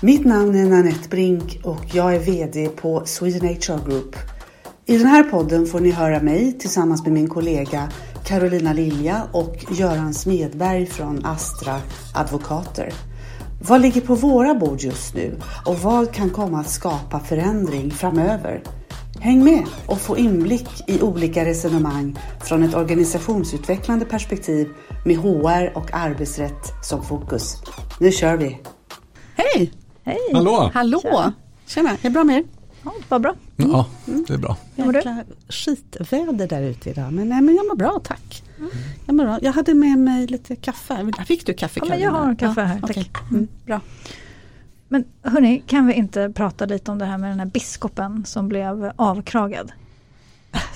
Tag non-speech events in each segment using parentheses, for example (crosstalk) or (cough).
Mitt namn är Nanette Brink och jag är VD på Sweden HR Group. I den här podden får ni höra mig tillsammans med min kollega Carolina Lilja och Göran Smedberg från Astra Advokater. Vad ligger på våra bord just nu och vad kan komma att skapa förändring framöver? Häng med och få inblick i olika resonemang från ett organisationsutvecklande perspektiv med HR och arbetsrätt som fokus. Nu kör vi! Hej! Hej! Hallå! Hallå! Tjena, Tjena. är det bra med er? Ja, vad bra. Ja, det är bra. Hur mår du? skitväder där ute idag men, nej, men jag mår bra tack. Mm. Jag, mår bra. jag hade med mig lite kaffe. Fick du kaffe? Ja, men jag har kaffe här, tack. Okay. Mm. Bra. Men hörni, kan vi inte prata lite om det här med den här biskopen som blev avkragad?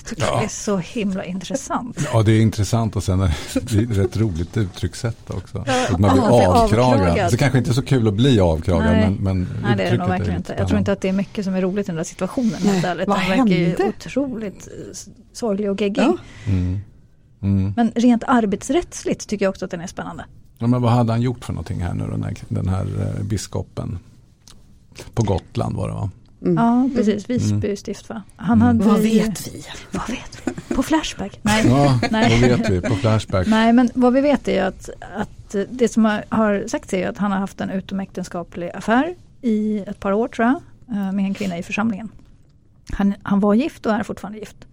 Tycker ja. det är så himla intressant. Ja, det är intressant och sen är det ett rätt roligt uttryckssätt också. Att man blir avkragad. avkragad. Det kanske inte är så kul att bli avkragad. Nej, men, men Nej det är det nog verkligen inte. Jag tror inte att det är mycket som är roligt i den där situationen. Nej, där, vad hände? verkar ju otroligt eh, sorglig och geggig. Ja. Mm. Mm. Men rent arbetsrättsligt tycker jag också att den är spännande. Ja, men vad hade han gjort för någonting här nu, den här, den här eh, biskopen? På Gotland var det va? Mm. Ja precis, Visby mm. stift va? Han hade, vad vet vi? Vad vet vi? På Flashback? (laughs) Nej. Ja, Nej. vad vet vi på Flashback? Nej men vad vi vet är att, att det som har sagts är att han har haft en utomäktenskaplig affär i ett par år tror jag. Eh, med en kvinna i församlingen. Han, han var gift och är fortfarande gift.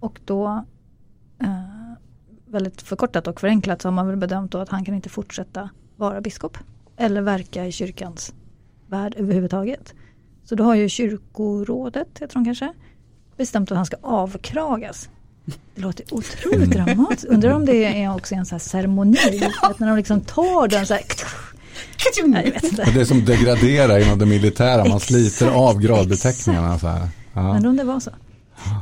Och då eh, väldigt förkortat och förenklat så har man väl bedömt då att han kan inte fortsätta vara biskop. Eller verka i kyrkans värld överhuvudtaget. Så då har ju kyrkorådet, heter de kanske, bestämt att han ska avkragas. Det låter otroligt (laughs) dramatiskt. Undrar om det är också en sån här ceremoni. Att när de liksom tar den så här. (laughs) Nej, det är som degraderar inom det militära. Man sliter av gradbeteckningarna. Så här. Ja. Men om det var så.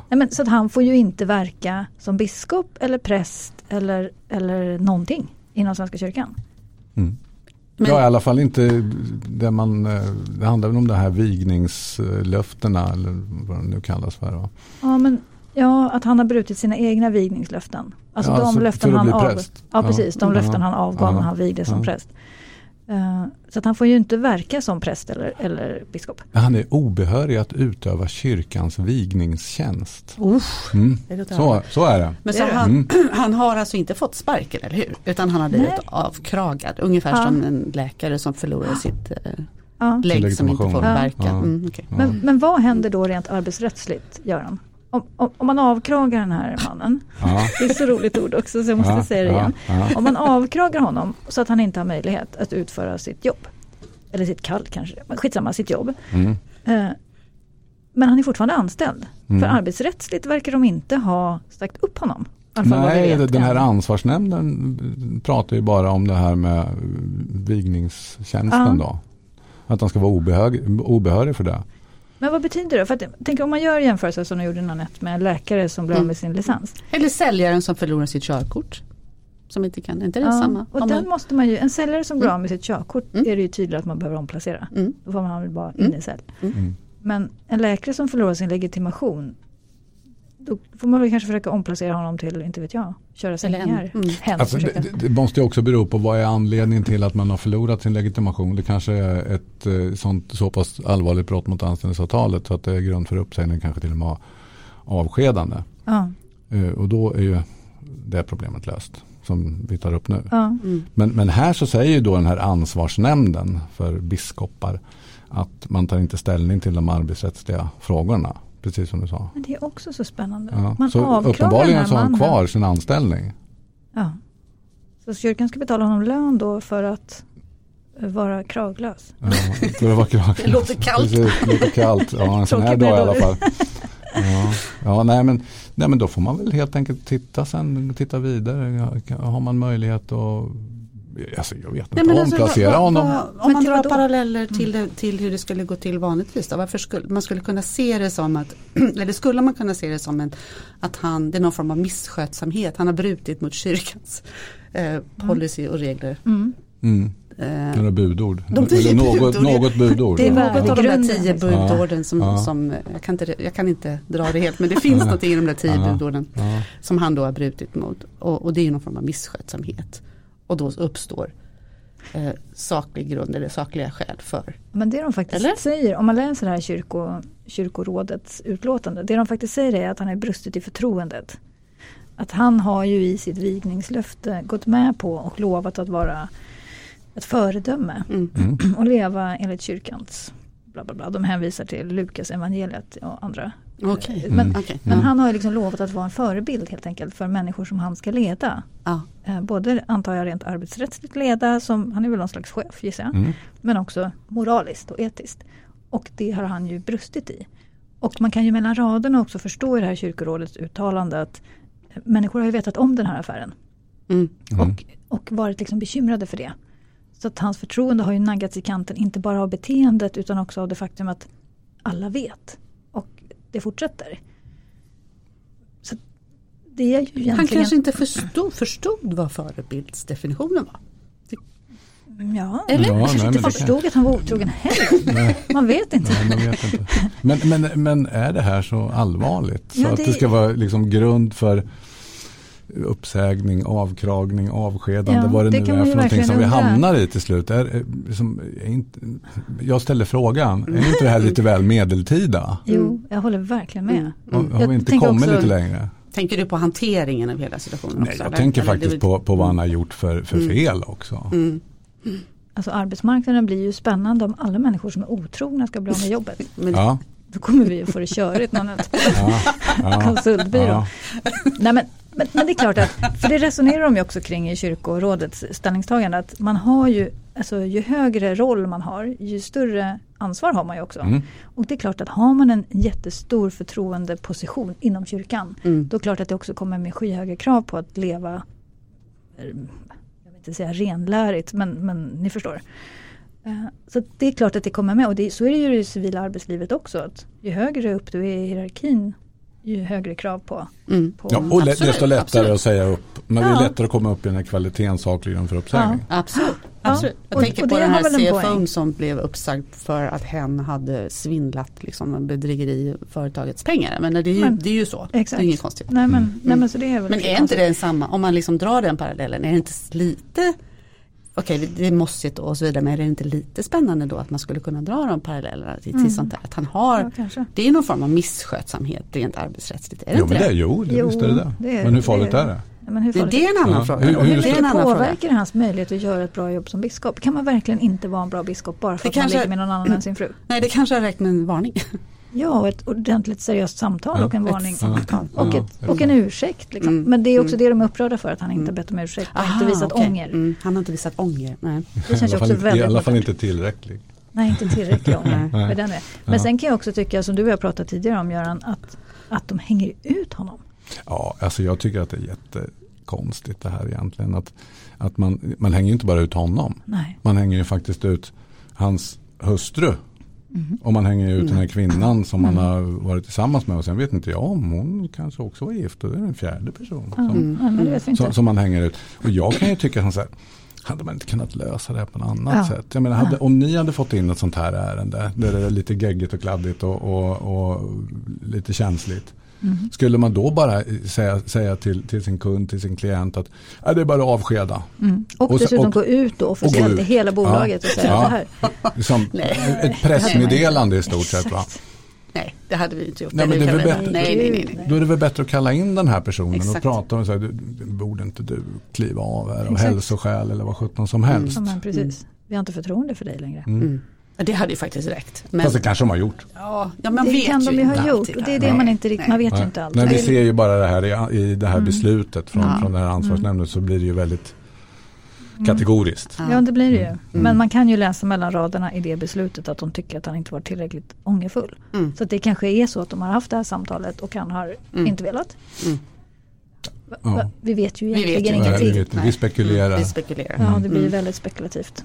Nej, men, så att han får ju inte verka som biskop eller präst eller, eller någonting inom Svenska kyrkan. Mm. Men, ja, i alla fall inte det man, eh, det handlar väl om de här vigningslöftena eller vad det nu kallas för. Va? Ja, men ja, att han har brutit sina egna vigningslöften. Alltså ja, de alltså, löften han av, ja, precis, de löften han avgav när han vigde som präst. Uh, så att han får ju inte verka som präst eller, eller biskop. Han är obehörig att utöva kyrkans vigningstjänst. Mm. Så, så är det. Men så han, mm. (clears throat) han har alltså inte fått sparken, eller hur? Utan han har blivit avkragad. Ungefär ja. som en läkare som förlorar sitt eh, ja. lägg som inte får verka. Mm, okay. men, men vad händer då rent arbetsrättsligt, Göran? Om, om, om, man avkragar den här mannen, ja. det är så roligt ord också så jag måste ja, säga det igen. Ja, om man avkragar honom så att han inte har möjlighet att utföra sitt jobb. Eller sitt kall kanske, skitsamma sitt jobb. Mm. Eh, men han är fortfarande anställd. Mm. För arbetsrättsligt verkar de inte ha sagt upp honom. Nej, den här ansvarsnämnden pratar ju bara om det här med vigningstjänsten då. Att han ska vara obehörig, obehörig för det. Men vad betyder det? För att, tänk om man gör jämförelse som de gjorde Nanette med en läkare som blir av med sin licens. Eller säljaren som förlorar sitt körkort. Som inte kan, inte det ja, samma? Och den måste man ju, en säljare som blir mm. av med sitt körkort mm. är det ju tydligt att man behöver omplacera. Mm. Då får man väl bara in i cell. Mm. mm. Men en läkare som förlorar sin legitimation då får man väl kanske försöka omplacera honom till, inte vet jag, köra sängar. Mm. Alltså, det, det, måste ju också bero på vad är anledningen till att man har förlorat sin legitimation. Det kanske är ett eh, sånt, så pass allvarligt brott mot anställningsavtalet så att det är grund för uppsägning, kanske till och med avskedande. Ja. Uh, och då är ju det problemet löst som vi tar upp nu. Ja. Mm. Men, men här så säger ju då den här ansvarsnämnden för biskopar att man tar inte ställning till de arbetsrättsliga frågorna. Precis som du sa. Men det är också så spännande. Ja. Man så uppenbarligen så har han kvar sin anställning. Ja. Så kyrkan ska betala honom lön då för att eh, vara kraglös. Ja, för att vara (laughs) kraglös. det låter kallt. Precis, det låter kallt. Ja, en sån här dag i alla fall. Ja, ja nej, men, nej men då får man väl helt enkelt titta sen, titta vidare. Har man möjlighet att Alltså, jag vet inte, Nej, alltså, omplacera vad, honom. Vad, om man drar paralleller till, det, till hur det skulle gå till vanligtvis. Då, varför skulle man skulle kunna se det som att, (clears throat) eller skulle man kunna se det som en, att han, det är någon form av misskötsamhet. Han har brutit mot kyrkans eh, policy och regler. Mm. Mm. Eh, Några budord. De tio något, budord. något budord. Det är något av de där tio budorden som, ja. som jag, kan inte, jag kan inte dra det helt men det finns något i de där tio ja. budorden ja. som han då har brutit mot. Och, och det är någon form av misskötsamhet. Och då uppstår eh, saklig grund eller sakliga skäl för. Men det de faktiskt Eller? säger, om man läser det här kyrko, kyrkorådets utlåtande, det de faktiskt säger är att han är brustit i förtroendet. Att han har ju i sitt vigningslöfte gått med på och lovat att vara ett föredöme. Mm. och leva enligt kyrkans bla bla bla. De hänvisar till Lukas evangeliet och andra. Okej. Men, Mm. Okej. men Ja. han har ju liksom lovat att vara en förebild helt enkelt för människor som han ska leda. Ja. Eh, Både antar jag rent arbetsrättsligt leda, som, han är väl någon slags chef gissar jag. Mm. Men också moraliskt och etiskt. Och det har han ju brustit i. Och man kan ju mellan raderna också förstå i det här kyrkorådets uttalande att eh, människor har ju vetat om den här affären. Mm. Mm. Och, och varit liksom bekymrade för det. Så att hans förtroende har ju naggats i kanten, inte bara av beteendet utan också av det faktum att alla vet. Det fortsätter. Så det är ju egentligen... Han kanske inte förstod, förstod vad förebildsdefinitionen var. Ja, Eller? Ja, kanske nej, inte förstod att han var otrogen heller. Man vet inte. Nej, man vet inte. Men, men, men är det här så allvarligt? Så Ja, att det- det ska vara liksom grund för uppsägning, avkragning, avskedande, Ja, vad det, det nu är för någonting som vi hamnar i till slut. Är, liksom, är inte, jag ställer frågan, är inte det här lite väl medeltida? Jo, jag håller verkligen med. Har, har Jag vi inte kommit också- lite längre? Tänker du på hanteringen av hela situationen Nej, också? jag eller? tänker Eller faktiskt det- på, på vad han har gjort för, för fel också. Mm. Alltså arbetsmarknaden blir ju spännande om alla människor som är otrogna ska bli av med jobbet. (laughs) Men, Ja, Då kommer vi ju få det körigt någon ja, ja, (laughs) konsultbyrå. ja. Nej, men, men, men det är klart att, för det resonerar de ju också kring i kyrkorådets ställningstagande, att man har ju, alltså ju högre roll man har, ju större ansvar har man ju också. Mm. Och det är klart att har man en jättestor förtroendeposition inom kyrkan, Mm. då är det klart att det också kommer med skyhöga krav på att leva, eh, jag vill inte säga renlärigt, men, men ni förstår. Eh, Så det är klart att det kommer med och det, så är det ju i det civila arbetslivet också. Att ju högre upp du är i hierarkin, ju högre krav på, Mm. på Ja, och Absolut, desto lättare absolut. att säga upp. Men det är Ja. lättare att komma upp i den här kvaliteten saklig grund för uppsägning. Absolut. Ja, absolut. Jag och- tänker och på det den här väl en CFOn poäng. som blev uppsagd för att hen hade svindlat liksom, en bedrägeri i företagets pengar. Men det är ju, Men- det är ju så. Exakt. Det är inget konstigt. Nej men, nej men så det är väl Men är inte det samma, om man liksom drar den parallellen, är det inte lite Okej, det- det är mossigt och så vidare, men är det inte lite spännande då att man skulle kunna dra de parallellerna till, till Mm. sånt där? Att han har, Ja, det är någon form av misskötsamhet rent arbetsrättsligt, är det Jo, inte men det, det? jo, det, Jo, visst är det det. det är- men hur farligt det är- är det? Men hur Det, farligt det är en annan Ja, fråga. hur- hur hur- det annan fråga. påverkar det hans möjlighet att göra ett bra jobb som biskop? Kan man verkligen inte vara en bra biskop bara för Det att man kanske- ligger med någon annan än sin fru? Nej, det kanske har räckt med en varning. Ja, och ett ordentligt seriöst samtal Ja, och en ett varning. samtal. Och, Ja, ett, och en ursäkt. Liksom. Mm. Men det är också Mm. det de är upprörda för, att han inte har bett om ursäkt och inte Aha, visat okej. ånger. Mm, han har inte visat ånger. Nej. Det I känns fall, också inte, I väldigt alla fall inte tillräcklig. Nej, inte tillräckligt ånger. (laughs) Nej. den är. Men sen kan jag också tycka, som du och jag pratat tidigare om Göran, att, att de hänger ut honom. Ja, alltså jag tycker att det är jättekonstigt det här egentligen. Att, att man, man hänger ju inte bara ut honom. Nej. Man hänger ju faktiskt ut hans hustru. Mhm. Och man hänger ut den Mm. här kvinnan som man har varit tillsammans med. Och sen vet inte jag om hon kanske också var gift. Och det är en fjärde person. Som, som, som man hänger ut. Och jag kan ju tycka så här. Hade man inte kunnat lösa det här på något annat Ja. sätt? Jag menar, hade, om ni hade fått in ett sånt här ärende. Där det är lite geggigt och kladdigt och, och, och lite känsligt. Mm. Skulle man då bara säga, säga till, till sin kund, till sin klient att "Ja, det är bara att avskeda. Mm. Och, Och så- dessutom och- gå ut då officiellt ut. i hela bolaget och säga Ja. det här. Liksom, Nej. ett pressmeddelande i stort sett. Va? (laughs) Nej, det hade vi inte gjort. Nej, men det är väl bättre- nej, nej, nej, nej. Då är det väl bättre att kalla in den här personen och Exakt. prata om så här, du, borde inte du kliva av här av hälsoskäl eller vad sjutton som helst. Ja, men precis. Vi har inte förtroende för dig längre. Mm. Ja, Det hade ju faktiskt räckt. Men, Fast det kanske de har gjort. ja, ja, man det vet kan de ju ha gjort. Och det är det man inte riktigt, man vet ju Nej. inte allt. När vi ser ju bara det här i, i det här Mm. beslutet från, Ja. från den här ansvarsnämnden så blir det ju väldigt kategoriskt. Ja det blir det ju. Mm. Men man kan ju läsa mellan raderna i det beslutet att de tycker att han inte var tillräckligt ångerfull. Mm. Så att det kanske är så att de har haft det här samtalet och han har Mm. inte velat. Mm. Va- Ja. va- Vi vet ju egentligen ju ingenting. vi, vet, inte. vi spekulerar. Mm, vi spekulerar. Ja det blir Mm. väldigt spekulativt.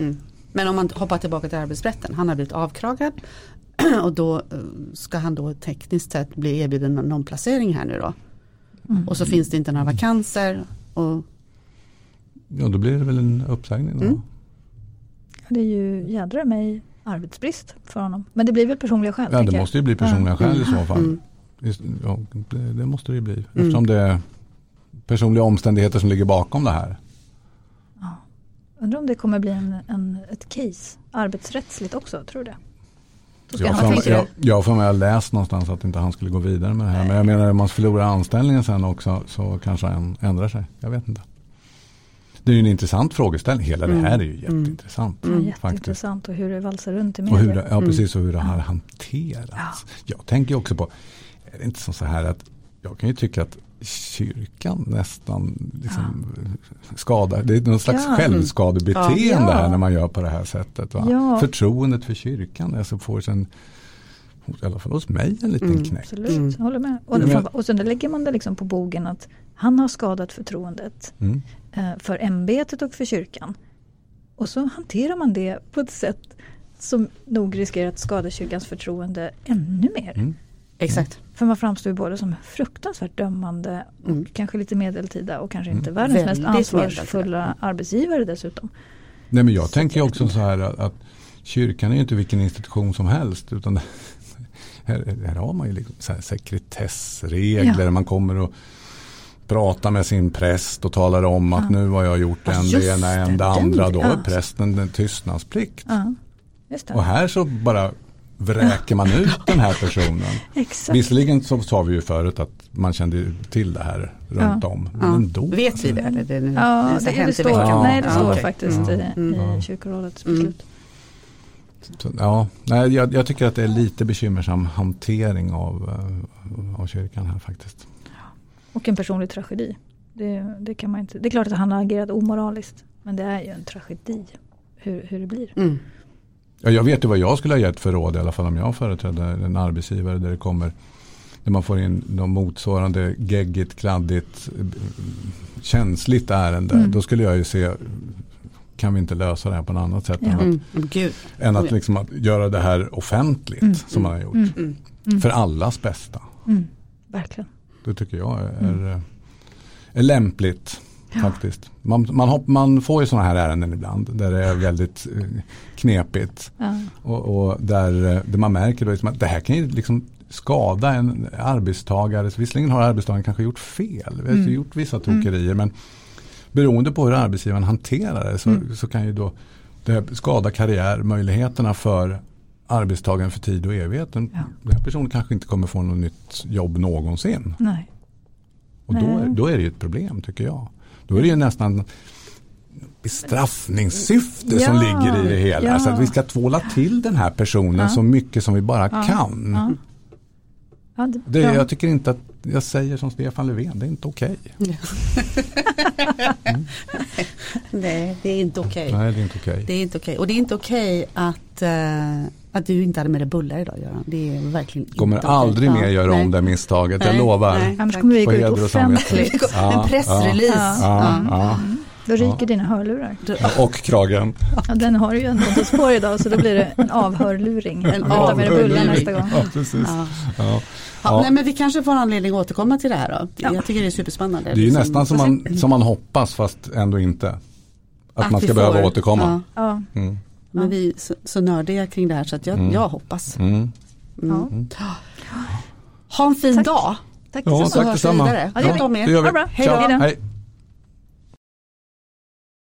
Mm. Men om man hoppar tillbaka till arbetsrätten, han har blivit avkragad (clears throat) och då eh, ska han då tekniskt sett bli erbjuden någon placering här nu då. Mm. Och så finns det inte några vakanser. Och, Ja, då blir det väl en uppsägning då. Mm. Det är ju jädra mig arbetsbrist för honom. Men det blir väl personliga skäl. Ja, det jag. måste ju bli personliga skäl i så fall. mm, Ja, det, det måste det ju bli. Eftersom det är personliga omständigheter som ligger bakom det här. Undrar om det kommer bli en, en, ett case arbetsrättsligt också, tror du det? Jag tänka- jag, jag med jag läst någonstans att inte han skulle gå vidare med det här. Men jag menar om man förlorar anställningen sen också så kanske han ändrar sig. Jag vet inte. Det är ju en intressant frågeställning. Hela det här är ju jätteintressant. Ja, Faktiskt. jätteintressant och hur det valsar runt i Och media. hur, det- ja, precis och hur det har hanterats. Jag tänker också på, är det inte så här att jag kan ju tycka att kyrkan nästan liksom skadar, det är någon slags Ja. självskadebeteende Ja. här när man gör på det här sättet. Va? Ja. Förtroendet för kyrkan alltså får sen, i alla fall hos mig, en liten knäck. Absolut, Mm. håller med. Och, Men- och sen lägger man det liksom på bogen att han har skadat förtroendet Mm. eh, för ämbetet och för kyrkan. Och så hanterar man det på ett sätt som nog riskerar att skada kyrkans förtroende ännu mer. Mm. Exakt. För man framstår ju både som fruktansvärt dömande och Mm. kanske lite medeltida och kanske Mm. inte världens mest ansvarsfulla medeltida. arbetsgivare dessutom. Nej men jag tänker ju också så här att, att kyrkan är ju inte vilken institution som helst. Utan (laughs) här, här har man ju liksom så här sekretessregler. Ja. Man kommer och pratar med sin präst och talar om att Ja. nu har jag gjort Ja, en det ena en det andra. den- Då ja. har prästen en tystnadsplikt. Ja, just det. Och här så bara vräker man ut den här personen. (laughs) Exakt. Visserligen så sa vi ju förut att man kände till det här runt Ja. om. Men Ja. ändå. Vet vi det? Eller det, nu, Ja, det, det, det står, veckan? nej, det Ja, står okej. faktiskt Ja. i, i Mm. kyrkorådets Mm. beslut. Så, ja, nej, jag, jag tycker att det är lite bekymmersam hantering av, eh, av kyrkan här faktiskt. Och en personlig tragedi. Det, det, kan man inte, det är klart att han har agerat omoraliskt. Men det är ju en tragedi hur, hur det blir. Mm. Ja, jag vet ju vad jag skulle ha gett för råd i alla fall om jag företrädde en arbetsgivare där det kommer där man får in de motsvarande geggigt, kladdigt, eh, känsligt ärende. Mm. Då skulle jag ju se kan vi inte lösa det här på något annat sätt Ja. än, att, Mm. Än att, liksom, att göra det här offentligt Mm. som man har gjort. Mm. Mm. Mm. För allas bästa. Mm. Verkligen. Det tycker jag är, Mm. är, är lämpligt. Ja. Faktiskt. Man, man, hopp, man får ju sådana här ärenden ibland där det är väldigt eh, knepigt. Ja. Och, och där, eh, där man märker då liksom att det här kan ju liksom skada en arbetstagare. Visserligen har arbetstagaren kanske gjort fel, vi har Mm. gjort vissa tokerier. Men beroende på hur arbetsgivaren hanterar det så, Mm. så kan ju då det skada karriärmöjligheterna för arbetstagaren för tid och evighet. Den, Ja. den här personen kanske inte kommer få något nytt jobb någonsin. Nej. Och då, Nej. då är det ju ett problem tycker jag. Då är det ju nästan bestraffningssyfte som Ja, ligger i det hela. ja. Så att vi ska tvåla till den här personen Ja. så mycket som vi bara kan. Ja. Det, Det, ja. Jag tycker inte att jag säger som Stefan Löfven, det är inte okej. (laughs) Nej, det är inte okej. Nej, det är inte okej. Det är inte okej. Och det är inte okej att, eh, att du inte hade med dig bullar idag Göran. Det är verkligen Kommer inte aldrig mer göra nej. om det misstaget, jag Nej, lovar. nej. Annars kommer vi gå ut offentligt. Ja, en pressrelease. ja. Ja, ja. Då ryker dina hörlurar. Ja, och kragen. Ja, den har du ju ändå inte spår idag så då blir det en avhörluring. En avhörluring. nästa gång. Ja, precis. Ja. Ja. Ja, Ja. Nej, men vi kanske får anledning att återkomma till det här då. Ja. Jag tycker det är superspännande. Det är ju Liksom, nästan som man, som man hoppas fast ändå inte. Att, Att man ska behöva får- återkomma. Ja, Mm. Ja, men vi är så, så nördiga kring det här så att jag, Mm. jag hoppas. Mm. ja. Ha en fin Tack. dag. Tack Ja, detsamma. tack hörs detsamma. vidare. Ja, det gör vi. Er. Ha det bra. Hej då.